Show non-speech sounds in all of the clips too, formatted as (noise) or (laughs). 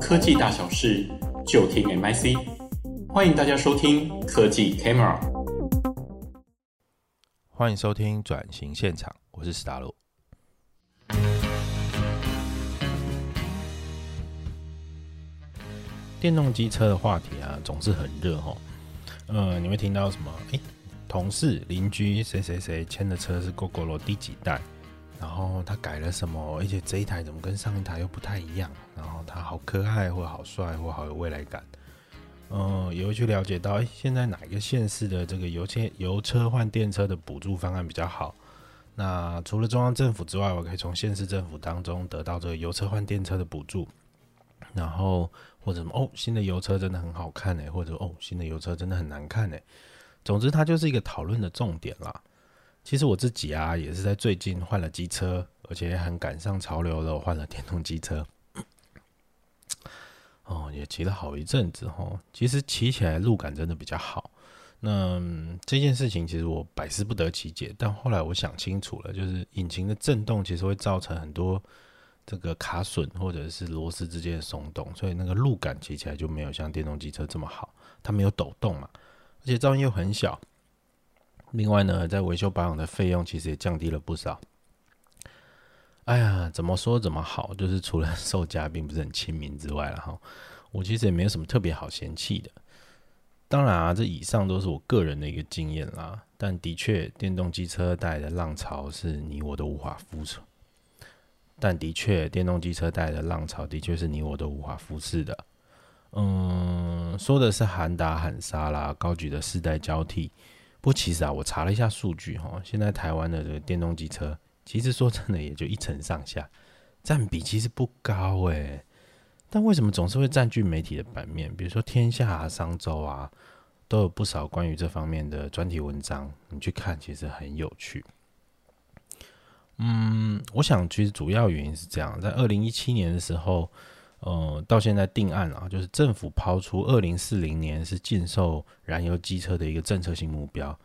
科技大小事，就听 MIC。欢迎大家收听科技 Camera。欢迎收听转型现场，我是史达洛。电动机车的话题啊，总是很热哈。呃，你会听到什么？诶，同事、邻居谁谁谁牵的车是 Gogoro 第几代？然后他改了什么？而且这一台怎么跟上一台又不太一样？然后他好可爱，或好帅，或好有未来感。嗯、也会去了解到，哎，现在哪一个县市的这个油车油车换电车的补助方案比较好？那除了中央政府之外，我可以从县市政府当中得到这个油车换电车的补助。然后或者哦，新的油车真的很好看哎，或者哦，新的油车真的很难看哎。总之，它就是一个讨论的重点啦。其实我自己啊，也是在最近换了机车，而且很赶上潮流了，换了电动机车。(coughs) 哦，也骑了好一阵子哦。其实骑起来路感真的比较好。那这件事情其实我百思不得其解，但后来我想清楚了，就是引擎的震动其实会造成很多这个卡损或者是螺丝之间的松动，所以那个路感骑起来就没有像电动机车这么好。它没有抖动嘛，而且噪音又很小。另外呢，在维修保养的费用其实也降低了不少。哎呀，怎么说怎么好，就是除了售价并不是很亲民之外了哈，我其实也没有什么特别好嫌弃的。当然啊，这以上都是我个人的一个经验啦。但的确，电动机车带来的浪潮是你我都无法忽视。但的确，电动机车带来的浪潮的确是你我都无法忽视的。嗯，说的是喊打喊杀啦，高举的世代交替。不其实啊，我查了一下数据哈，现在台湾的这个电动机车，其实说真的也就一成上下，占比其实不高诶。但为什么总是会占据媒体的版面？比如说天下啊、商周啊，都有不少关于这方面的专题文章，你去看其实很有趣。嗯，我想其实主要原因是这样，在二零一七年的时候。呃，到现在定案了啊，就是政府抛出二零四零年是禁售燃油机车的一个政策性目标。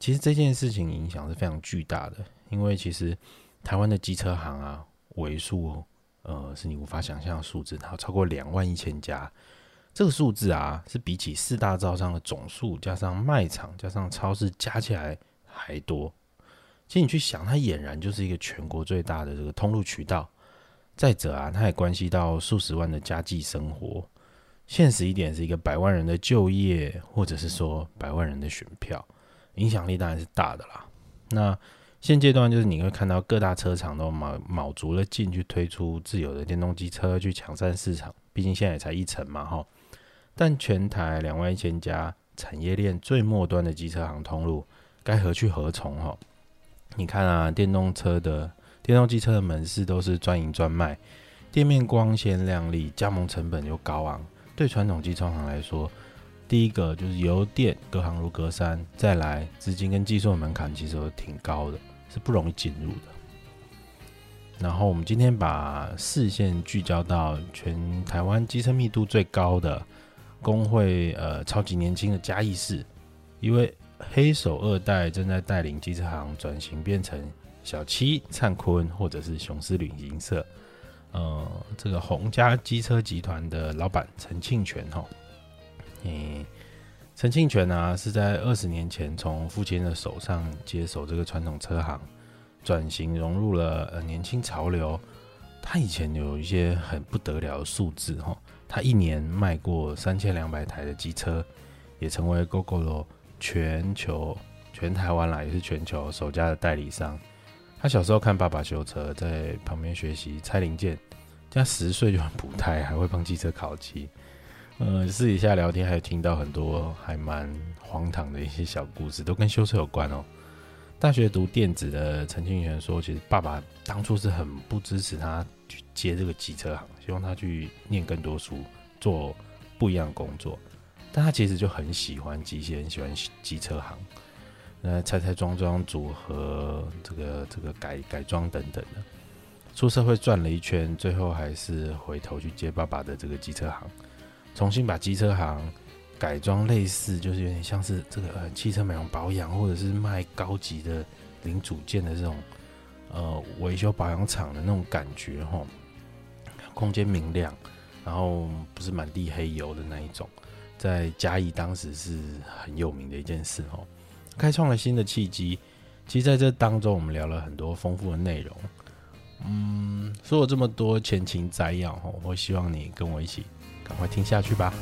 其实这件事情影响是非常巨大的，因为其实台湾的机车行啊，为数呃是你无法想象的数字，它超过两万一千家。这个数字啊，是比起四大招商的总数加上卖场加上超市加起来还多。其实你去想，它俨然就是一个全国最大的这个通路渠道。再者啊，它也关系到数十万的家计生活。现实一点，是一个百万人的就业，或者是说百万人的选票，影响力当然是大的啦。那现阶段就是你会看到各大车厂都卯卯足了劲去推出自有的电动机车，去抢占市场。毕竟现在也才一成嘛，哈。但全台两万一千家产业链最末端的机车行通路，该何去何从？哈，你看啊，电动车的。电动机车的门市都是专营专卖，店面光鲜亮丽，加盟成本又高昂。对传统机车行来说，第一个就是油电隔行如隔山，再来资金跟技术门槛其实都挺高的，是不容易进入的。然后我们今天把视线聚焦到全台湾机车密度最高的工会，呃，超级年轻的嘉义市，一位黑手二代正在带领机车行转型变成。小七、灿坤，或者是雄狮旅行社，呃，这个鸿嘉机车集团的老板陈庆全哈，嗯，陈庆全呢是在二十年前从父亲的手上接手这个传统车行，转型融入了呃年轻潮流。他以前有一些很不得了的数字哈，他一年卖过三千两百台的机车，也成为 gogo 全球全台湾啦，也是全球首家的代理商。他小时候看爸爸修车，在旁边学习拆零件。加十岁就很补胎，还会帮机车烤漆。呃，私底下聊天还有听到很多还蛮荒唐的一些小故事，都跟修车有关哦。大学读电子的陈庆元说，其实爸爸当初是很不支持他去接这个机车行，希望他去念更多书，做不一样的工作。但他其实就很喜欢机械，很喜欢机车行。那拆拆装装组合，这个这个改改装等等的，出社会转了一圈，最后还是回头去接爸爸的这个机车行，重新把机车行改装类似，就是有点像是这个呃汽车美容保养，或者是卖高级的零组件的这种呃维修保养厂的那种感觉哈。空间明亮，然后不是满地黑油的那一种，在嘉义当时是很有名的一件事哦，开创了新的契机。其实在这当中，我们聊了很多丰富的内容。嗯，说了这么多前情摘要哦，我希望你跟我一起赶快听下去吧。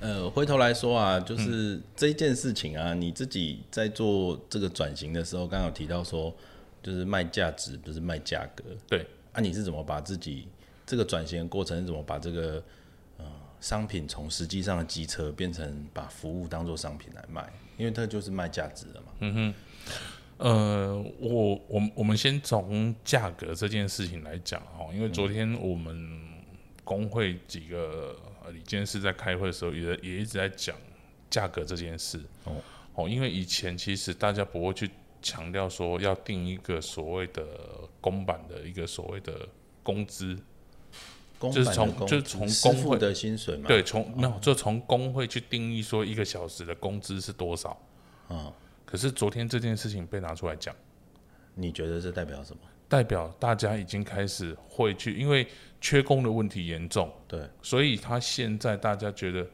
呃，回头来说啊，就是这件事情啊，嗯、你自己在做这个转型的时候，刚刚有提到说，就是卖价值不是卖价格。对，啊，你是怎么把自己这个转型的过程，是怎么把这个呃商品从实际上的机车变成把服务当做商品来卖？因为它就是卖价值的嘛。嗯哼，呃，我我我们先从价格这件事情来讲哦，因为昨天我们工会几个。呃，李监事在开会的时候也也一直在讲价格这件事哦哦，因为以前其实大家不会去强调说要定一个所谓的公版的一个所谓的工资，就是从就是从工会的薪水嘛，对，从没有就从工会去定义说一个小时的工资是多少，嗯，可是昨天这件事情被拿出来讲，你觉得这代表什么？代表大家已经开始会去，因为缺工的问题严重，对，所以他现在大家觉得，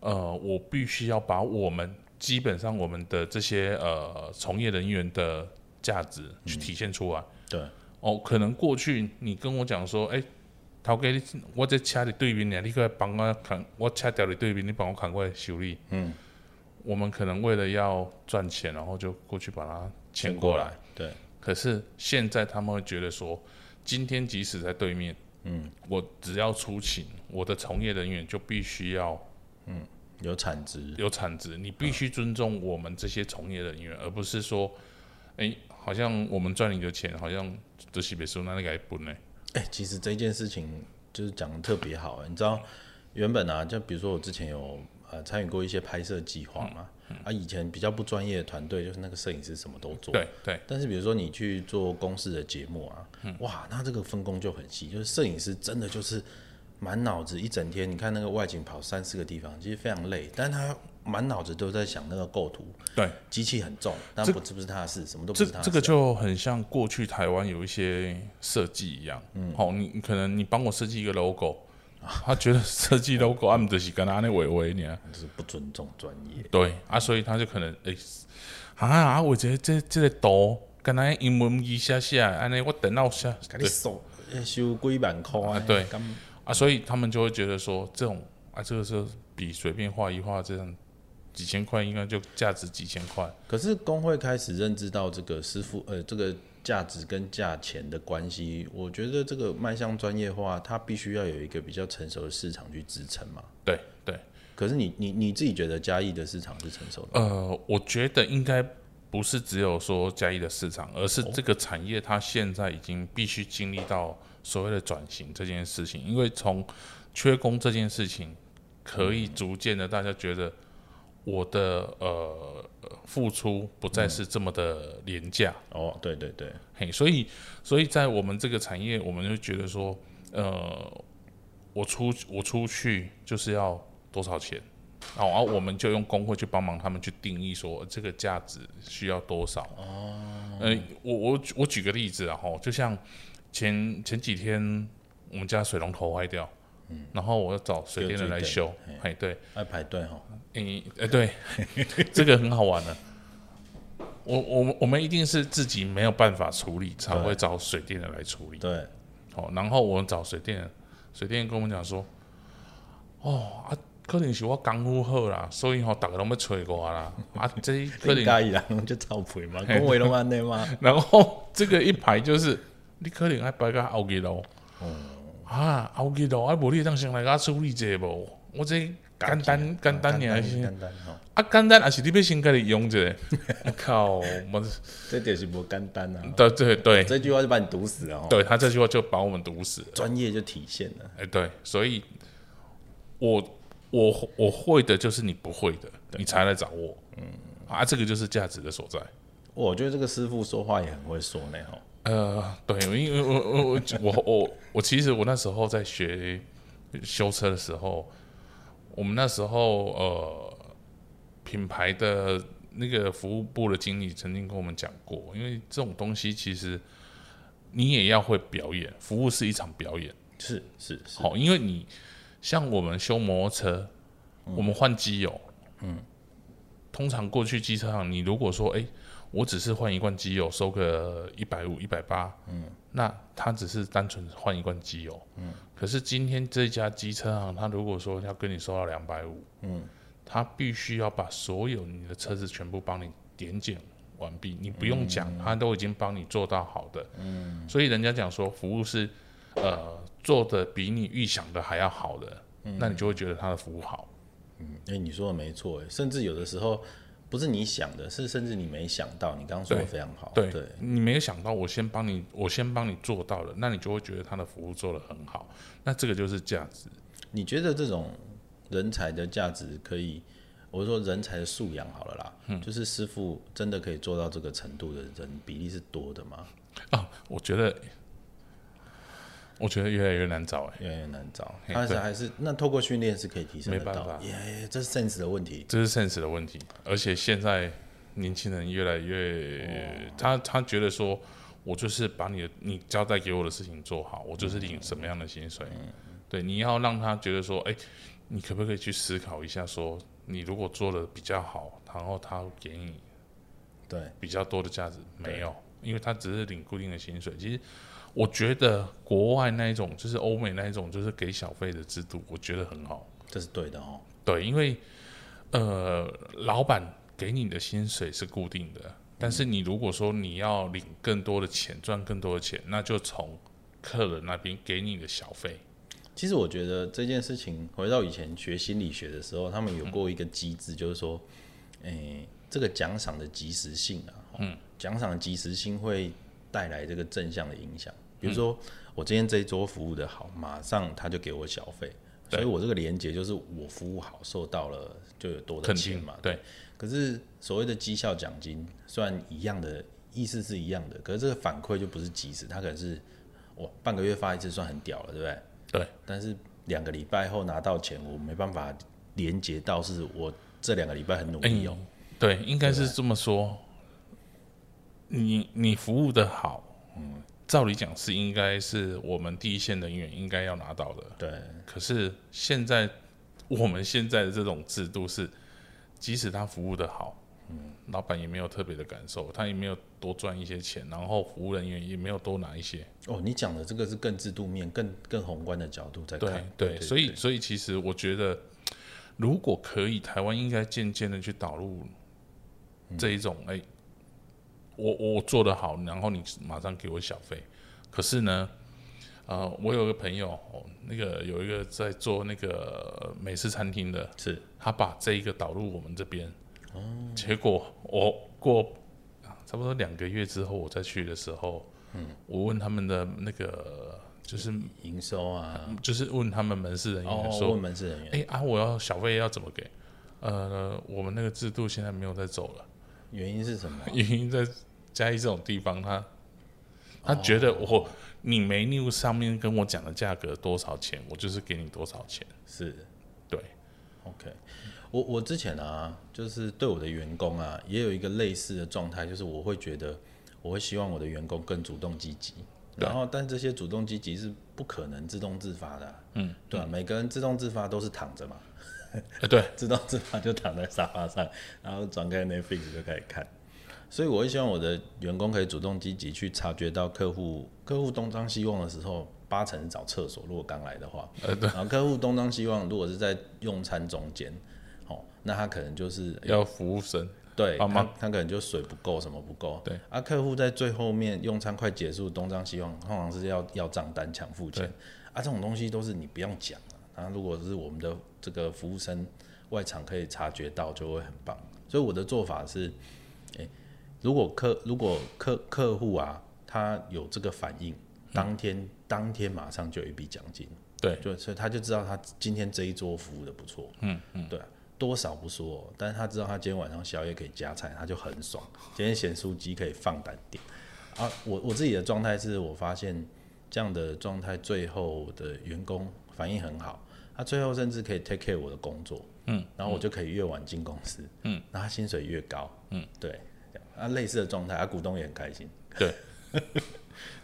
呃，我必须要把我们基本上我们的这些呃从业人员的价值去体现出来，嗯、对，哦，可能过去你跟我讲说，哎、欸，头家你我这车里对面呢，你过来帮我扛，我车掉你对面，你帮我扛过来修理，嗯，我们可能为了要赚钱，然后就过去把它牵过来，对。可是现在他们会觉得说，今天即使在对面，嗯，我只要出勤，我的从业人员就必须要，嗯，有产值，有产值，你必须尊重我们这些从业人员，嗯、而不是说，哎、欸，好像我们赚你的钱，好像都是别说那个不呢？哎、欸，其实这件事情就是讲的特别好，你知道，原本啊，就比如说我之前有呃参与过一些拍摄计划嘛。嗯啊，以前比较不专业的团队，就是那个摄影师什么都做。对对。但是比如说你去做公司的节目啊，嗯、哇，那这个分工就很细，就是摄影师真的就是满脑子一整天，你看那个外景跑三四个地方，其实非常累，但是他满脑子都在想那个构图。对。机器很重，但不是不是他的事，什么都不是他。这这个就很像过去台湾有一些设计一样。嗯。好，你可能你帮我设计一个 logo。他觉得设计 logo 啊，就是跟他那维维呢，就是不尊重专业。对啊，所以他就可能诶、欸，啊啊，我觉得这这个图跟他英文一下下，安尼我等到下，给你收收几万块啊？对啊，所以他们就会觉得说，这种啊，这个是比随便画一画这样几千块，应该就价值几千块。可是工会开始认知到这个师傅，呃，这个。价值跟价钱的关系，我觉得这个迈向专业化，它必须要有一个比较成熟的市场去支撑嘛。对对。可是你你你自己觉得嘉义的市场是成熟的？呃，我觉得应该不是只有说嘉义的市场，而是这个产业它现在已经必须经历到所谓的转型这件事情，因为从缺工这件事情，可以逐渐的大家觉得。我的呃付出不再是这么的廉价、嗯、哦，对对对，嘿，所以所以在我们这个产业，我们就觉得说，呃，我出我出去就是要多少钱，然后我们就用工会去帮忙他们去定义说这个价值需要多少。哦，呃，我我我举个例子啊，哈，就像前前几天我们家水龙头坏掉。然后我要找水电人来修，哎，对，要排队哈，嗯，哎，对，(laughs) 这个很好玩的。我我我们一定是自己没有办法处理，才会找水电人来处理。对，好，然后我们找水电，水电跟我们讲说，哦啊，可能是我功夫好啦，所以吼大家拢要催我啦。啊，(laughs) 这可能介意啦，就照赔嘛，(laughs) 工会拢安尼嘛。然后这个一排就是，你可能要排个后几楼。啊，后记到啊，无你当先来甲处理者无？我这简单简单尔是，啊简单也是你要先家己用者。(laughs) 靠，我 (laughs) 这点是不简单啊。对对对，这句话就把你毒死了。对他这句话就把我们毒死了。专业就体现了。哎，对，所以我我我会的就是你不会的，你才来找我。嗯，啊，这个就是价值的所在。我觉得这个师傅说话也很会说呢，吼。呃，对，因为我我我我我我其实我那时候在学修车的时候，我们那时候呃品牌的那个服务部的经理曾经跟我们讲过，因为这种东西其实你也要会表演，服务是一场表演，是是是，好，因为你像我们修摩托车，嗯、我们换机油，嗯，通常过去机车行，你如果说，哎、欸，我只是换一罐机油，收个一百五、一百八，嗯，那他只是单纯换一罐机油，嗯，可是今天这家机车行，他如果说要跟你收到两百五，嗯，他必须要把所有你的车子全部帮你点检。完毕，你不用讲，他都已经帮你做到好的。嗯，所以人家讲说服务是，呃，做的比你预想的还要好的，嗯，那你就会觉得他的服务好。嗯，哎，你说的没错，甚至有的时候不是你想的，是甚至你没想到。你刚刚说的非常好，对，对你没有想到，我先帮你，我先帮你做到了，那你就会觉得他的服务做得很好。那这个就是价值。你觉得这种人才的价值可以？我说人才的素养好了啦，嗯，就是师傅真的可以做到这个程度的人比例是多的吗？啊，我觉得，我觉得越来越难找，哎，越来越难找。但是还是那透过训练是可以提升的，没办法，耶，这是 sense 的问题，这是 sense 的问题。而且现在年轻人越来越，他他觉得说，我就是把你的你交代给我的事情做好，我就是领什么样的薪水。对，你要让他觉得说，哎，你可不可以去思考一下说。你如果做的比较好，然后他给你对比较多的价值，没有，因为他只是领固定的薪水。其实我觉得国外那一种，就是欧美那一种，就是给小费的制度，我觉得很好，这是对的哦。对，因为呃，老板给你的薪水是固定的，但是你如果说你要领更多的钱，赚更多的钱，那就从客人那边给你的小费。其实我觉得这件事情回到以前学心理学的时候，他们有过一个机制，就是说，诶，这个奖赏的及时性啊，嗯，奖赏的及时性会带来这个正向的影响。比如说，我今天这一桌服务的好，马上他就给我小费，所以我这个连接就是我服务好，受到了就有多的钱嘛。对。可是所谓的绩效奖金，虽然一样的意思是一样的，可是这个反馈就不是及时，他可能是我半个月发一次，算很屌了，对不对？对，但是两个礼拜后拿到钱，我没办法连接到是我这两个礼拜很努力哦、欸。对，应该是这么说。你你服务的好，嗯，照理讲是应该是我们第一线人员应该要拿到的。对，可是现在我们现在的这种制度是，即使他服务的好。嗯，老板也没有特别的感受，他也没有多赚一些钱，然后服务人员也没有多拿一些。哦，你讲的这个是更制度面、更更宏观的角度在看。对对，对，所以所以其实我觉得，如果可以，台湾应该渐渐的去导入这一种，哎、嗯欸，我我做的好，然后你马上给我小费。可是呢，呃，我有个朋友，哦，那个有一个在做那个美式餐厅的，是他把这一个导入我们这边。哦，结果我过差不多两个月之后，我再去的时候，嗯，我问他们的那个就是营收啊，就是问他们门市人员说，哦、问门市人员，哎、欸、啊，我要小费要怎么给？呃，我们那个制度现在没有在走了，原因是什么？(laughs) 原因在嘉义这种地方，他他觉得我你 menu 上面跟我讲的价格多少钱，我就是给你多少钱，是，对，OK。我我之前啊，就是对我的员工啊，也有一个类似的状态，就是我会觉得，我会希望我的员工更主动积极，然后但这些主动积极是不可能自动自发的，啊，嗯，对啊，每个人自动自发都是躺着嘛，对，(laughs) 自动自发就躺在沙发上，然后转开 Netflix 就开始看，所以我会希望我的员工可以主动积极去察觉到客户客户东张西望的时候，八成是找厕所，如果刚来的话，呃，对，然后客户东张西望，如果是在用餐中间。哦那他可能就是要服务生，对，他他可能就水不够，什么不够，对。啊，客户在最后面用餐快结束，东张西望，通常是要要账单抢付钱，啊，这种东西都是你不用讲啊。如果是我们的这个服务生外场可以察觉到，就会很棒。所以我的做法是，欸、如果客如果客客户啊，他有这个反应，当天、嗯、当天马上就有一笔奖金，对，就所以他就知道他今天这一桌服务的不错，嗯嗯，对、啊。多少不说，但是他知道他今天晚上宵夜可以加菜，他就很爽。今天咸酥鸡可以放胆点。啊！我我自己的状态是我发现这样的状态，最后的员工反应很好，他最后甚至可以 take care 我的工作，嗯，然后我就可以越晚进公司，嗯，然后他薪水越高，嗯，对，啊，类似的状态，啊，股东也很开心，对。(laughs)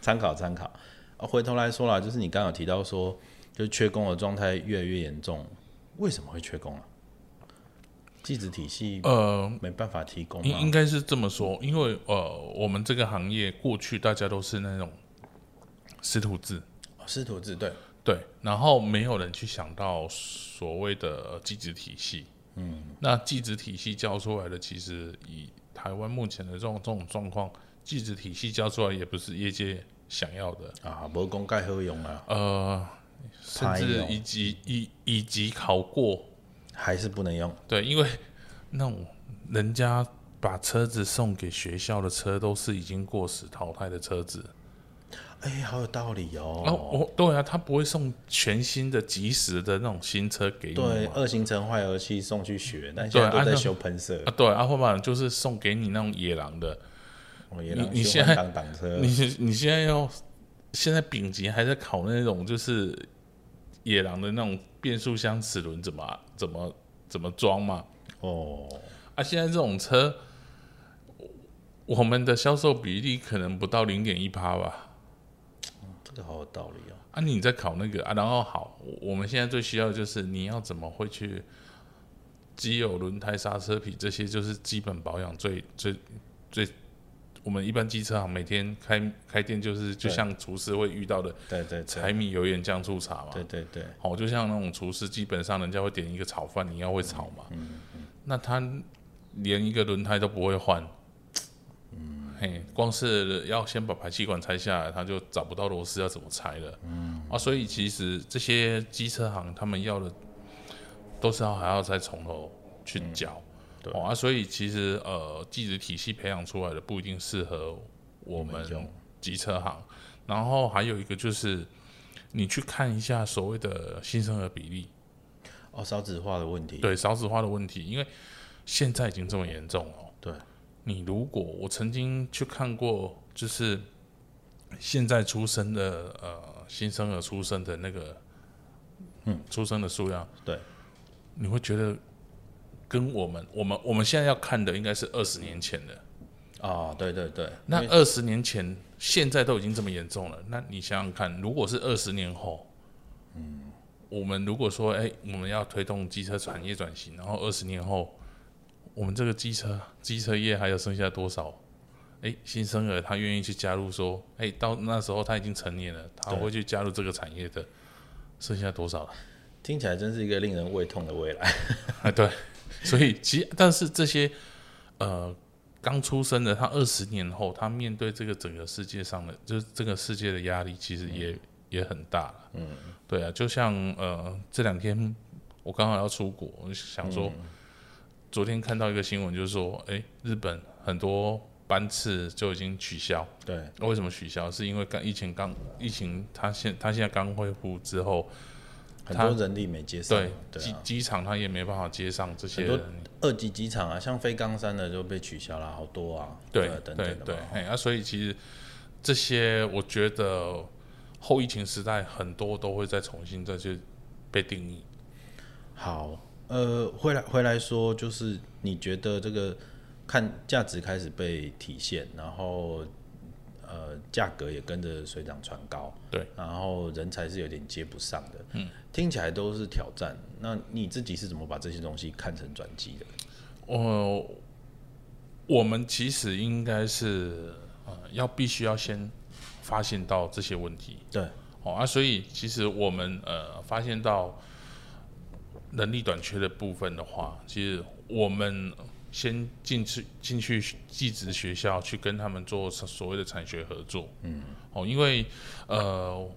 参考参考。啊，回头来说啦，就是你刚刚有提到说，就是缺工的状态越来越严重，为什么会缺工啊？技职体系呃没办法提供，应应该是这么说，因为呃我们这个行业过去大家都是那种师徒制，师徒制对对，然后没有人去想到所谓的技职体系，嗯，那技职体系教出来的，其实以台湾目前的这种这种状况，技职体系教出来也不是业界想要的。啊，无公盖好用啊，呃，甚至以及以以及考过。还是不能用，对，因为那种人家把车子送给学校的车都是已经过时淘汰的车子，哎，好有道理哦。哦，我，对啊，他不会送全新的、及时的那种新车给你。对，二行程坏油器送去学，那现在都在修喷射。啊，对，啊，后面就是送给你那种野狼的。哦、野狼你你现在 (laughs) 你你现在要现在丙级还在考那种就是野狼的那种。变速箱齿轮怎么怎么怎么装嘛？哦，啊，现在这种车，我们的销售比例可能不到零点一趴吧？这好有道理哦。啊，你在考那个啊？然后好，我们现在最需要的就是你要怎么会去机油、轮胎、刹车皮这些，就是基本保养最最最。我们一般机车行每天开开店，就是就像厨师会遇到的，对对，柴米油盐酱醋茶嘛，对对对，好，就像那种厨师，基本上人家会点一个炒饭，你要会炒嘛，嗯嗯，那他连一个轮胎都不会换，嗯，嘿，光是要先把排气管拆下来，他就找不到螺丝要怎么拆了，嗯，啊，所以其实这些机车行他们要的都是要还要再从头去教。哦啊，所以其实呃，技职体系培养出来的不一定适合我们机车行。然后还有一个就是，你去看一下所谓的新生儿比例。哦，少子化的问题。对，少子化的问题，因为现在已经这么严重哦。对。你如果我曾经去看过，就是现在出生的呃新生儿出生的那个，嗯，出生的数量，对，你会觉得。跟我们，我们我们现在要看的应该是二十年前的啊，对对对。那二十年前，现在都已经这么严重了，那你想想看，如果是二十年后，嗯，我们如果说，哎，我们要推动机车产业转型，然后二十年后，我们这个机车机车业还有剩下多少？哎，新生儿他愿意去加入，说，哎，到那时候他已经成年了，他会去加入这个产业的，剩下多少了？听起来真是一个令人胃痛的未来。啊，(laughs) 对。所以，其，但是这些，呃，刚出生的，他二十年后，他面对这个整个世界上的，就是这个世界的压力，其实也、嗯、也很大。嗯，对啊，就像呃，这两天我刚好要出国，我就想说，嗯、昨天看到一个新闻，就是说，哎，日本很多班次就已经取消。对，为什么取消？是因为刚疫情刚疫情，他现他现在刚恢复之后。很多人力没接上，对机机场他也没办法接上这些人。二级机场啊，像飞冈山的就被取消了，好多啊。对，对对对，哎，啊，所以其实这些我觉得后疫情时代很多都会再重新再去被定义。好，呃，回来回来说，就是你觉得这个看价值开始被体现，然后。呃，价格也跟着水涨船高，对，然后人才是有点接不上的，嗯，听起来都是挑战。那你自己是怎么把这些东西看成转机的？呃，我们其实应该是呃，要必须要先发现到这些问题，对，哦啊，所以其实我们呃发现到人力短缺的部分的话，其实我们。先进去进去技职学校去跟他们做所谓的产学合作，嗯，哦，因为呃，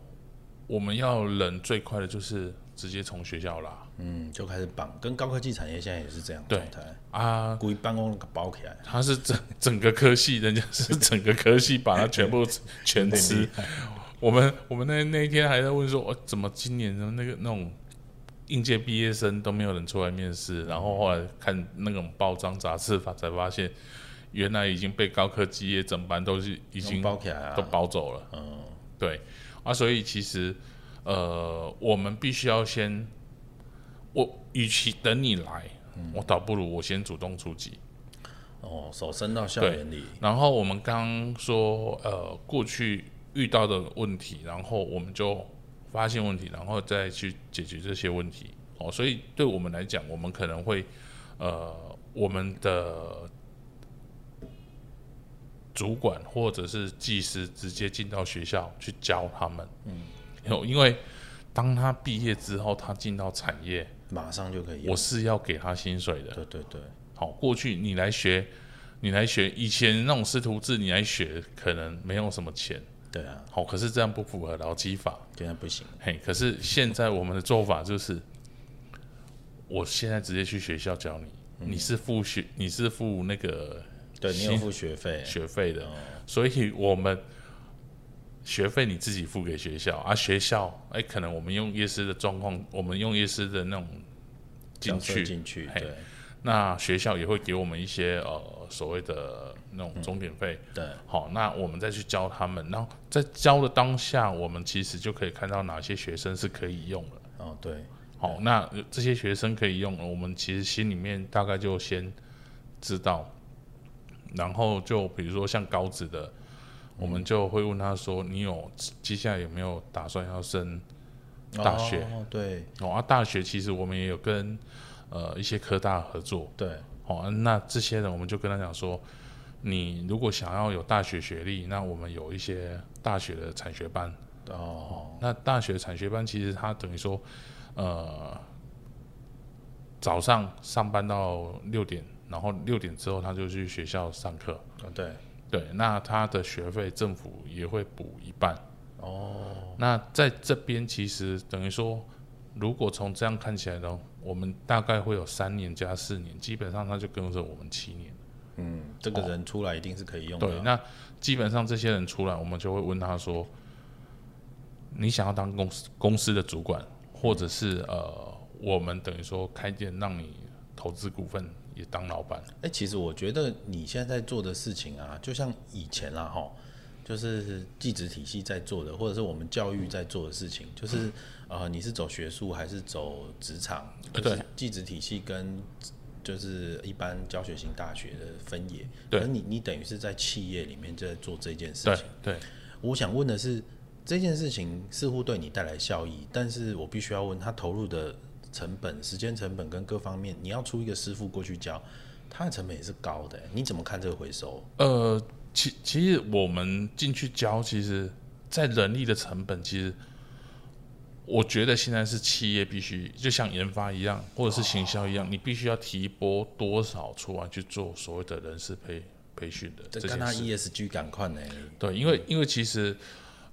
我们要人最快的就是直接从学校啦，嗯，就开始绑，跟高科技产业现在也是这样状态，对啊，故意办公包起来，他是整整个科系，人家是整个科系把它全部 (laughs) 全吃，我们我们那那一天还在问说，哦，怎么今年的那个那种。应届毕业生都没有人出来面试，然后后来看那种报章杂志，发才发现，原来已经被高科技业整班都是已经包起来啊，都包走了。嗯，对啊，所以其实呃，我们必须要先，我与其等你来，嗯，我倒不如我先主动出击。哦，手伸到校园里。然后我们刚刚说，呃，过去遇到的问题，然后我们就发现问题，然后再去解决这些问题。哦，所以对我们来讲，我们可能会呃，我们的主管或者是技师直接进到学校去教他们。嗯，因为当他毕业之后，他进到产业，马上就可以。我是要给他薪水的。对对对。好，过去你来学，你来学以前那种师徒制，你来学可能没有什么钱。对啊。好，可是这样不符合劳基法。这样不行。嘿，可是现在我们的做法就是，我现在直接去学校教你，嗯、你是付学，你是付那个，对，你有付学费，学费的。哦、所以我们学费你自己付给学校，而、啊、学校，哎，可能我们用夜师的状况，我们用夜师的那种进去进去，嘿对。那学校也会给我们一些呃所谓的那种钟点费，对，好，那我们再去教他们，然后在教的当下，我们其实就可以看到哪些学生是可以用的。哦，对，好，那这些学生可以用，我们其实心里面大概就先知道，然后就比如说像高职的，我们就会问他说：“你有接下来有没有打算要升大学？”哦，对，哦，啊，大学其实我们也有跟。呃，一些科大合作，对，好、哦，那这些人我们就跟他讲说，你如果想要有大学学历，那我们有一些大学的产学班，哦，哦，那大学产学班其实它等于说，呃，早上上班到六点，然后六点之后他就去学校上课，哦，对，对，那他的学费政府也会补一半，哦，那在这边其实等于说。如果从这样看起来呢，我们大概会有三年加四年，基本上他就跟着我们七年。嗯，这个人出来一定是可以用的。哦。对，那基本上这些人出来，我们就会问他说：“你想要当公司公司的主管，或者是呃，我们等于说开店让你投资股份也当老板？”哎，其实我觉得你现在在做的事情啊，就像以前啦，哈。就是技职体系在做的，或者是我们教育在做的事情，就是呃，你是走学术还是走职场？就是技职体系跟就是一般教学型大学的分野。对，而你你等于是在企业里面在做这件事情。对，对。我想问的是，这件事情似乎对你带来效益，但是我必须要问他投入的成本、时间成本跟各方面，你要出一个师傅过去教，他的成本也是高的。你怎么看这个回收？呃。其其实我们进去教，其实，在人力的成本，其实我觉得现在是企业必须，就像研发一样，或者是行销一样，哦、你必须要提拨多少出来去做所谓的人事培培训的这。这跟他 ESG 赶快呢？对，因为因为其实，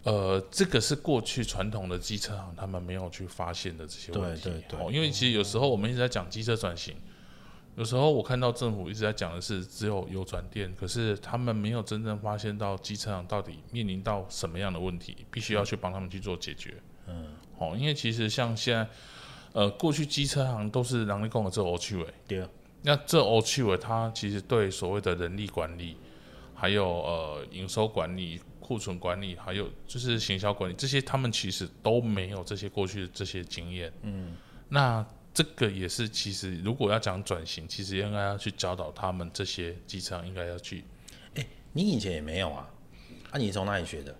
呃，这个是过去传统的机车行他们没有去发现的这些问题。对对对。哦，因为其实有时候我们一直在讲机车转型。有时候我看到政府一直在讲的是只有有转电，可是他们没有真正发现到机车行到底面临到什么样的问题，必须要去帮他们去做解决。嗯，好，因为其实像现在，呃，过去机车行都是人力工的这欧趣味，对啊，那这欧趣味它其实对所谓的人力管理，还有呃营收管理、库存管理，还有就是行销管理这些，他们其实都没有这些过去的这些经验。嗯，那。这个也是，其实如果要讲转型，其实应该要去教导他们这些机车应该要去。哎，你以前也没有啊？啊，你从哪里学的？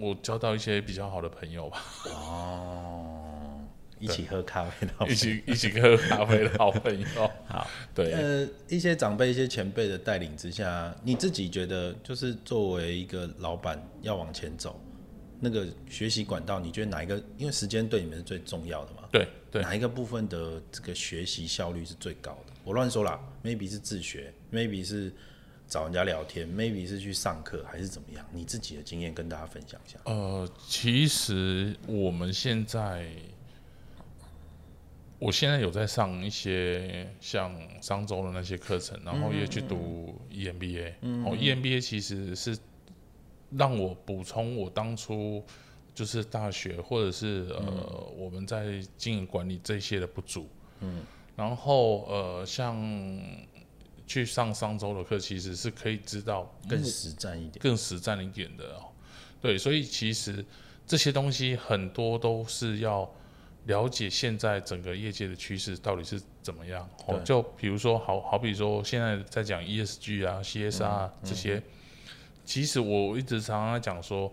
我交到一些比较好的朋友吧。哦，一起喝咖啡的，一起一起喝咖啡的好朋友。(laughs) 好，对。呃，一些长辈、一些前辈的带领之下，你自己觉得，就是作为一个老板要往前走。那个学习管道，你觉得哪一个？因为时间对你们是最重要的嘛。对对。哪一个部分的这个学习效率是最高的？我乱说啦，maybe 是自学，maybe 是找人家聊天，maybe 是去上课，还是怎么样？你自己的经验跟大家分享一下。呃，其实我们现在，我现在有在上一些像商周的那些课程，然后也去读 EMBA。嗯。哦，EMBA 其实是。让我补充我当初就是大学或者是呃、嗯、我们在经营管理这些的不足，嗯，然后呃像去上商周的课，其实是可以知道更实战一点，更实战一点的哦。对，所以其实这些东西很多都是要了解现在整个业界的趋势到底是怎么样。哦，就比如说好好比说现在在讲 ESG 啊、CSR 啊、嗯、这些。其实我一直常常讲说，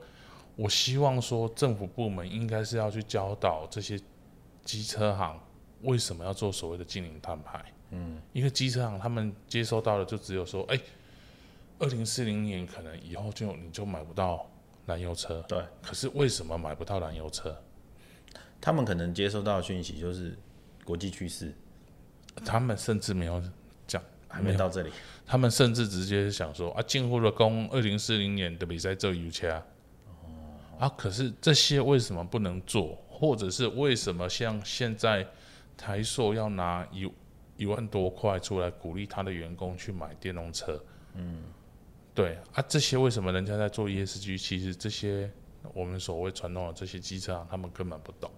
我希望说政府部门应该是要去教导这些机车行为什么要做所谓的经营碳排。嗯，因为机车行他们接收到的就只有说，哎、欸，二零四零年可能以后就你就买不到燃油车。对。可是为什么买不到燃油车？他们可能接收到的讯息就是国际趋势，他们甚至没有讲，还没到这里。他们甚至直接想说啊，进户的工二零四零年的比赛做油车。啊，可是这些为什么不能做？或者是为什么像现在台塑要拿一一万多块出来鼓励他的员工去买电动车，嗯，对啊，这些为什么人家在做 ESG？其实这些我们所谓传统的这些机车行，他们根本不懂。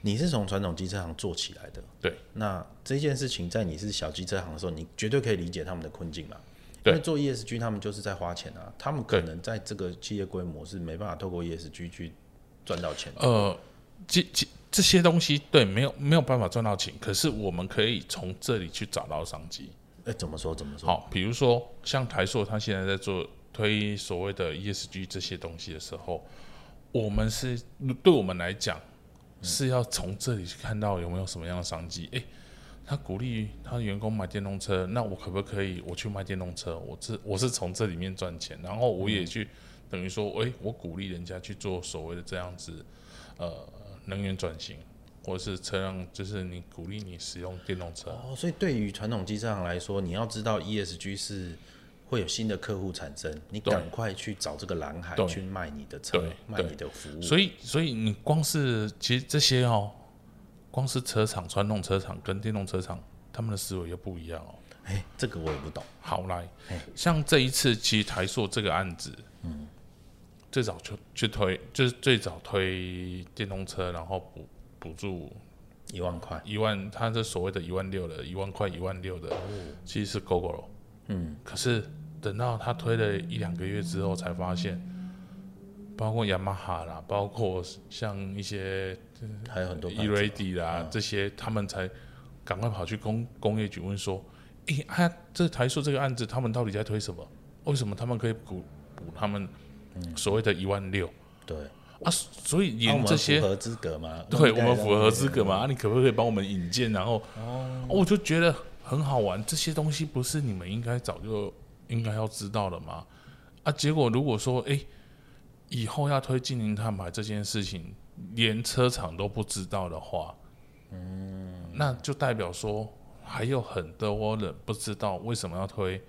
你是从传统机车行做起来的，对，那这件事情在你是小机车行的时候，你绝对可以理解他们的困境嘛？因为做 ESG，他们就是在花钱啊，他们可能在这个企业规模是没办法透过 ESG 去赚到钱的。呃。这些东西对，没有没有办法赚到钱，可是我们可以从这里去找到商机。哎，怎么说？怎么说？好，比如说像台硕，他现在在做推所谓的 ESG 这些东西的时候，我们是对我们来讲是要从这里去看到有没有什么样的商机。哎，他鼓励他的员工买电动车，那我可不可以我去卖电动车？我这我是从这里面赚钱，然后我也去、嗯、等于说，哎，我鼓励人家去做所谓的这样子，呃。能源转型，或者是车辆，就是你鼓励你使用电动车。哦，所以对于传统机车行来说，你要知道 ESG 是会有新的客户产生，你赶快去找这个蓝海去卖你的车，卖你的服务。所以，所以你光是其实这些哦，光是车厂，传统车厂跟电动车厂，他们的思维又不一样哦。哎，这个我也不懂。好来，像这一次其实台塑这个案子，嗯。最早就去推，就是最早推电动车，然后补补助一万块，一万，他这所谓的一万六的，一万块一万六的，哦、其实是 Gogoro。嗯，可是等到他推了一两个月之后，才发现，包括雅马哈啦，包括像一些还有很多 E-Ready 啦、嗯、这些，他们才赶快跑去工工业局问说，哎、欸，啊，这台塑这个案子，他们到底在推什么？为什么他们可以补补他们？所谓的一万六，对啊，所以连这些符合资格吗？对，我们符合资格吗？啊，你可不可以帮我们引荐？然后，哦，我就觉得很好玩。这些东西不是你们应该早就应该要知道的吗？啊，结果如果说，哎，以后要推净零碳排这件事情，连车厂都不知道的话，嗯，那就代表说还有很多人不知道为什么要推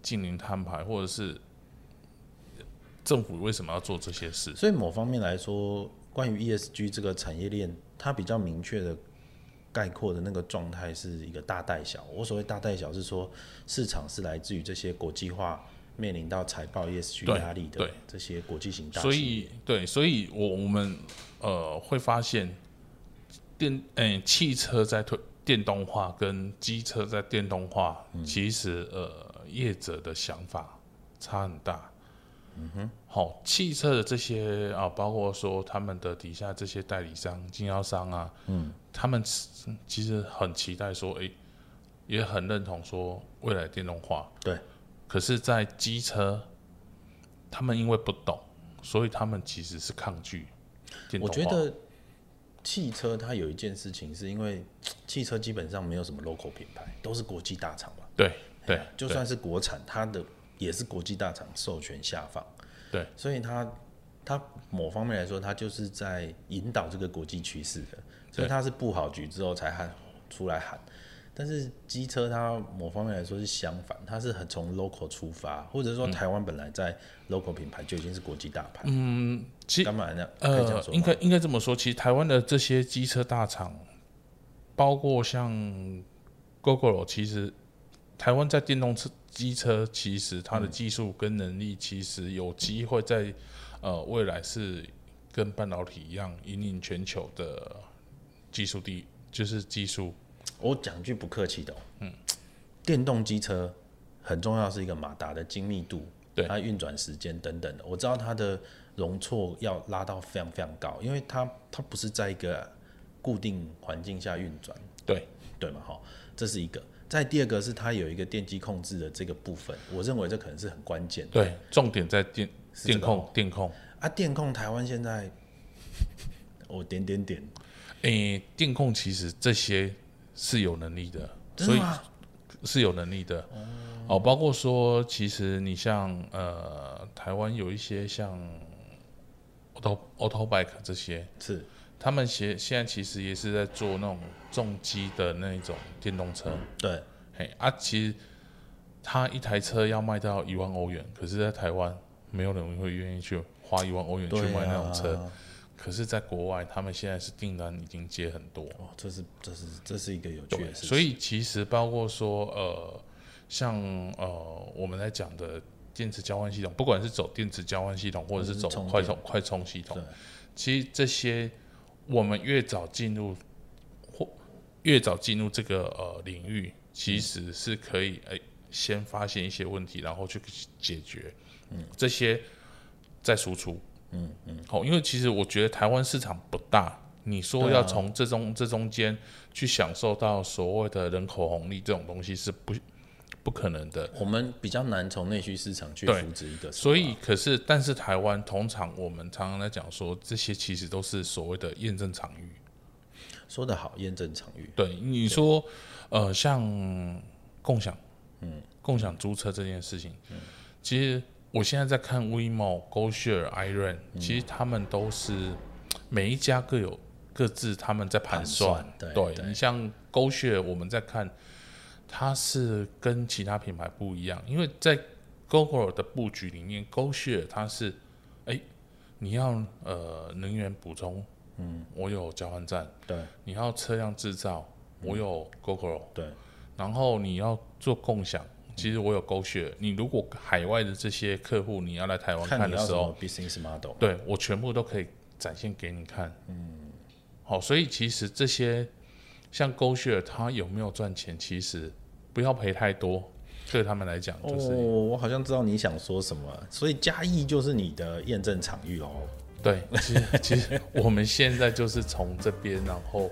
净零碳排，或者是。政府为什么要做这些事？所以某方面来说，关于 ESG 这个产业链，它比较明确的概括的那个状态是一个大带小。我所谓大带小是说，市场是来自于这些国际化面临到财报 ESG 压力的这些国际型大。所以，对，所以我我们呃会发现电诶、欸、汽车在推电动化跟机车在电动化，嗯、其实呃业者的想法差很大。嗯哼，好，汽车的这些啊，包括说他们的底下这些代理商、经销商啊，嗯，他们其实很期待说，哎、欸，也很认同说未来电动化，对。可是，在机车，他们因为不懂，所以他们其实是抗拒电动化。我觉得汽车它有一件事情，是因为汽车基本上没有什么 local 品牌，都是国际大厂嘛。对对，就算是国产，它的。也是国际大厂授权下放，对，所以它它某方面来说，它就是在引导这个国际趋势的，所以它是布好局之后才喊出来喊。但是机车它某方面来说是相反，它是很从 local 出发，或者说台湾本来在 local 品牌就已经是国际大牌。嗯，其实干嘛呢？呃，应该应该这么说，其实台湾的这些机车大厂，包括像 Gogoro，其实台湾在电动车。机车其实它的技术跟能力，其实有机会在呃未来是跟半导体一样引领全球的技术地，就是技术。我讲句不客气的，嗯，电动机车很重要是一个马达的精密度，对它运转时间等等的。我知道它的容错要拉到非常非常高，因为它它不是在一个固定环境下运转，对对嘛，哈，这是一个。再第二个是它有一个电机控制的这个部分，我认为这可能是很关键的。对，重点在电电控电控。啊，电控台湾现在，我点点点，诶、欸，电控其实这些是有能力的，所以是有能力的。哦，哦，包括说，其实你像呃，台湾有一些像 auto auto bike 这些，是。他们现现在其实也是在做那种重机的那种电动车。嗯、对，嘿啊，其实他一台车要卖到一万欧元，可是，在台湾没有人会愿意去。花一万欧元去买那种车，啊、可是，在国外，他们现在是订单已经接很多。哦，这是这是这是一个有趣的事情。所以，其实包括说，呃，像呃，我们在讲的电池交换系统，不管是走电池交换系统，或者是走快充快充系统，其实这些我们越早进入或越早进入这个呃领域，其实是可以哎、欸、先发现一些问题，然后去解决。嗯，这些。再输出，嗯嗯，好，因为其实我觉得台湾市场不大，你说要从这中、啊、这中间去享受到所谓的人口红利这种东西是不不可能的。我们比较难从内需市场去扶植一个，所以可是但是台湾通常我们常常在讲说，这些其实都是所谓的验证场域。说得好，验证场域。对，你说呃，像共享，嗯，共享租车这件事情，嗯，其实。我现在在看 WeMo、GoShare、iRent，其实他们都是每一家各有各自他们在盘算。对，对，对你像 GoShare，我们在看，它是跟其他品牌不一样，因为在 Gogoro 的布局里面，GoShare 它是，哎、欸，你要呃能源补充，嗯，我有交换站，对，你要车辆制造，我有 Gogoro，对，然后你要做共享。其实我有 GoShare，你如果海外的这些客户你要来台湾看的时候，business model，对我全部都可以展现给你看。嗯，好，所以其实这些像 GoShare，它有没有赚钱？其实不要赔太多，对他们来讲就是。哦，我好像知道你想说什么，所以嘉义就是你的验证场域哦。对，其实 (laughs) 其实我们现在就是从这边，然后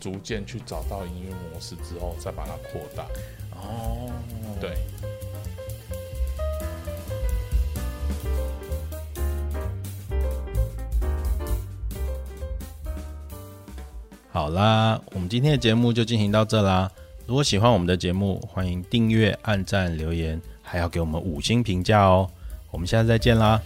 逐渐去找到营运模式之后，再把它扩大。哦，对。好啦，我们今天的节目就进行到这啦。如果喜欢我们的节目，欢迎订阅、按赞、留言，还要给我们五星评价哦。我们下次再见啦。